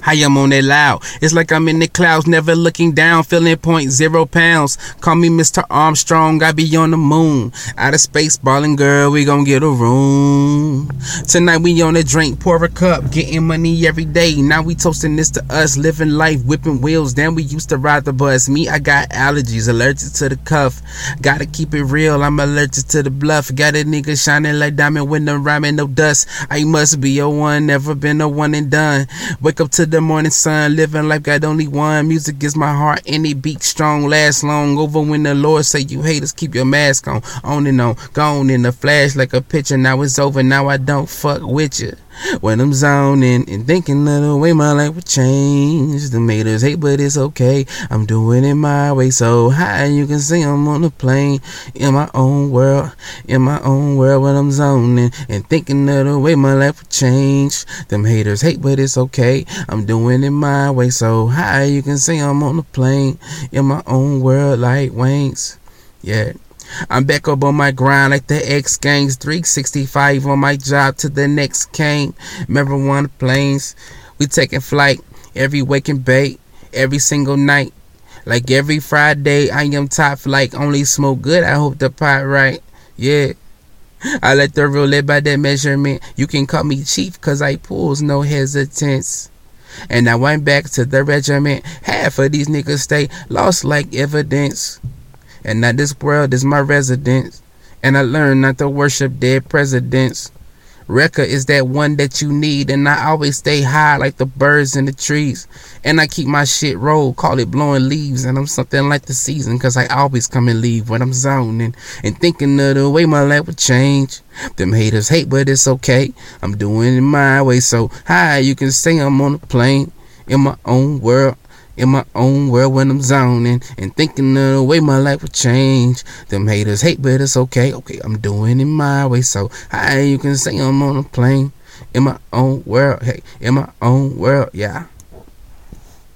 How I'm on that loud. It's like I'm in the clouds, never looking down, feeling point zero pounds. Call me Mr. Armstrong, I be on the moon. Out of space, ballin' girl, we gon' get a room. Tonight we on a drink, pour a cup, getting money every day. Now we toasting this to us, living life, whipping wheels. Then we used to ride the bus. Me, I got allergies, allergic to the cuff. Gotta keep it real, I'm allergic to the bluff. Got a nigga shining like diamond with no rhyming, no dust. I must be a one, never been a one and done. Wake up to the morning sun, living life got only one. Music is my heart, any beat strong, last long. Over when the Lord say you haters, keep your mask on. On and on, gone in the flash like a picture. Now it's over, now I don't fuck with you. When I'm zoning and thinking of the way my life would change. The haters hate, but it's okay. I'm doing it my way so high. You can see I'm on the plane in my own world, in my own world when I'm zoning and thinking of the way my life would change. Them haters hate, but it's okay. I'm doing it my way so high. You can see I'm on the plane in my own world like Wayne's. Yeah. I'm back up on my grind like the X Games 365 on my job to the next game. Marijuana planes, we taking flight every waking bait, every single night. Like every Friday, I am top flight, only smoke good. I hope the pot right. Yeah. I let the real live by that measurement. You can call me chief, cause I pulls no hesitance. And I went back to the regiment. Half of these niggas stay lost like evidence. And now this world is my residence. And I learned not to worship dead presidents. Rekka is that one that you need, and I always stay high like the birds in the trees. And I keep my shit roll, call it blowing leaves, and I'm something like the season, cause I always come and leave when I'm zoning and thinking of the way my life would change. Them haters hate, but it's okay. I'm doing it my way, so high you can say I'm on a plane in my own world in my own world when I'm zoning and thinking of the way my life would change. Them haters hate, but it's okay. Okay, I'm doing it my way. So high you can say I'm on a plane in my own world. Hey, in my own world, yeah.